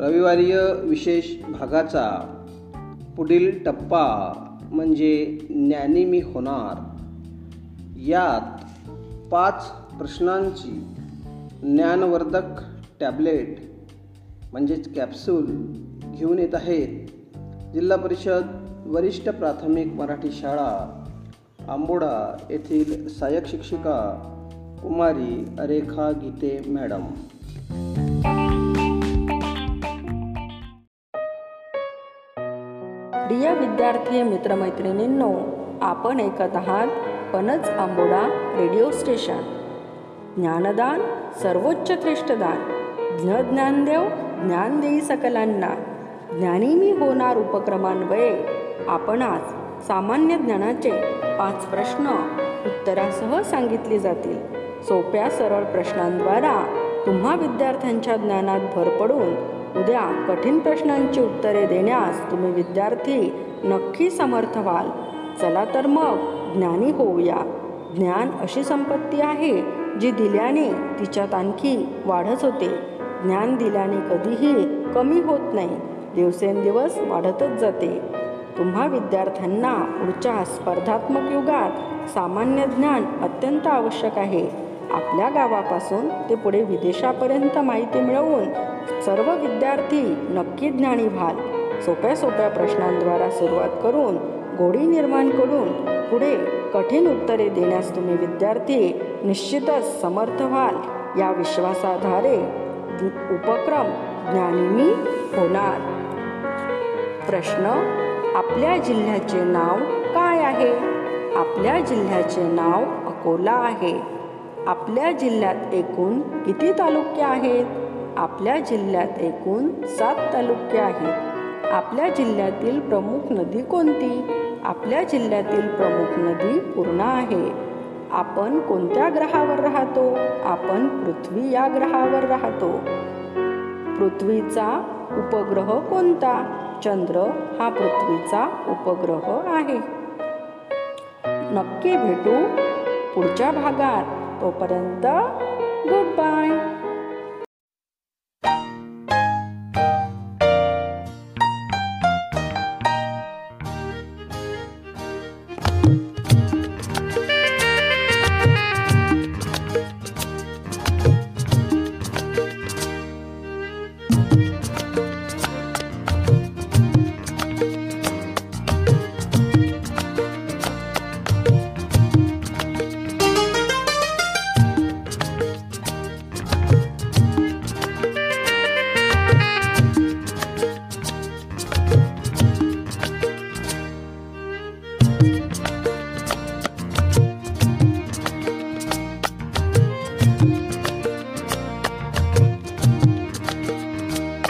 रविवारीय विशेष भागाचा पुढील टप्पा म्हणजे ज्ञानी मी होणार. यात पाच प्रश्नांची ज्ञानवर्धक टॅबलेट म्हणजेच कॅप्सूल घेऊन येत आहेत. जिल्हा परिषद वरिष्ठ प्राथमिक मराठी शाळा आंबोडा येथील सहाय्यक शिक्षिका कुमारी रेखा गीते मॅडम. प्रिय विद्यार्थी मित्रमैत्रिणींनो आपण ऐकत आहात पणच आंबोडा रेडिओ स्टेशन. ज्ञानदान सर्वोच्च श्रेष्ठदान ज्ञानदेव ज्ञान देई सकलांना. ज्ञानी मी होणार उपक्रमान्वये. आपण आज सामान्य ज्ञानाचे पाच प्रश्न उत्तरासह सांगितले जातील. सोप्या सरळ प्रश्नांद्वारा तुम्हा विद्यार्थ्यांच्या ज्ञानात भर पडून उद्या कठीण प्रश्नांची उत्तरे देण्यास तुम्ही विद्यार्थी नक्की समर्थ व्हाल. चला तर मग ज्ञानी होऊया. ज्ञान अशी संपत्ती आहे जी दिल्याने तिच्यात आणखी वाढत होते. ज्ञान दिल्याने कधीही कमी होत नाही दिवसेंदिवस वाढतच जाते. तुम्हा विद्यार्थ्यांना पुढच्या स्पर्धात्मक युगात सामान्य ज्ञान अत्यंत आवश्यक आहे. आपल्या गावापासून ते पुढे विदेशापर्यंत माहिती मिळवून सर्व विद्यार्थी नक्की ज्ञानी व्हाल. सोप्या सोप्या प्रश्नांद्वारा सुरुवात करून गोडी निर्माण करून पुढे कठीण उत्तरे देण्यास तुम्ही विद्यार्थी निश्चितच समर्थ व्हाल. या विश्वासाधारे उपक्रम ज्ञानी होणार. प्रश्न आपल्या जिल्ह्याचे नाव काय आहे? आपल्या जिल्ह्याचे नाव अकोला आहे. आपल्या जिल्ह्यात एकूण किती तालुके आहेत? आपल्या जिल्ह्यात एकूण सात तालुके आहेत. आपल्या जिल्ह्यातील प्रमुख नदी कोणती? आपल्या जिल्ह्यातील प्रमुख नदी पूर्णा आहे. आपण कोणत्या ग्रहावर राहतो? आपण पृथ्वी या ग्रहावर राहतो. पृथ्वीचा उपग्रह कोणता? चंद्र हा पृथ्वीचा उपग्रह आहे. नक्की भेटू पुढच्या भागात. Operanta. Goodbye.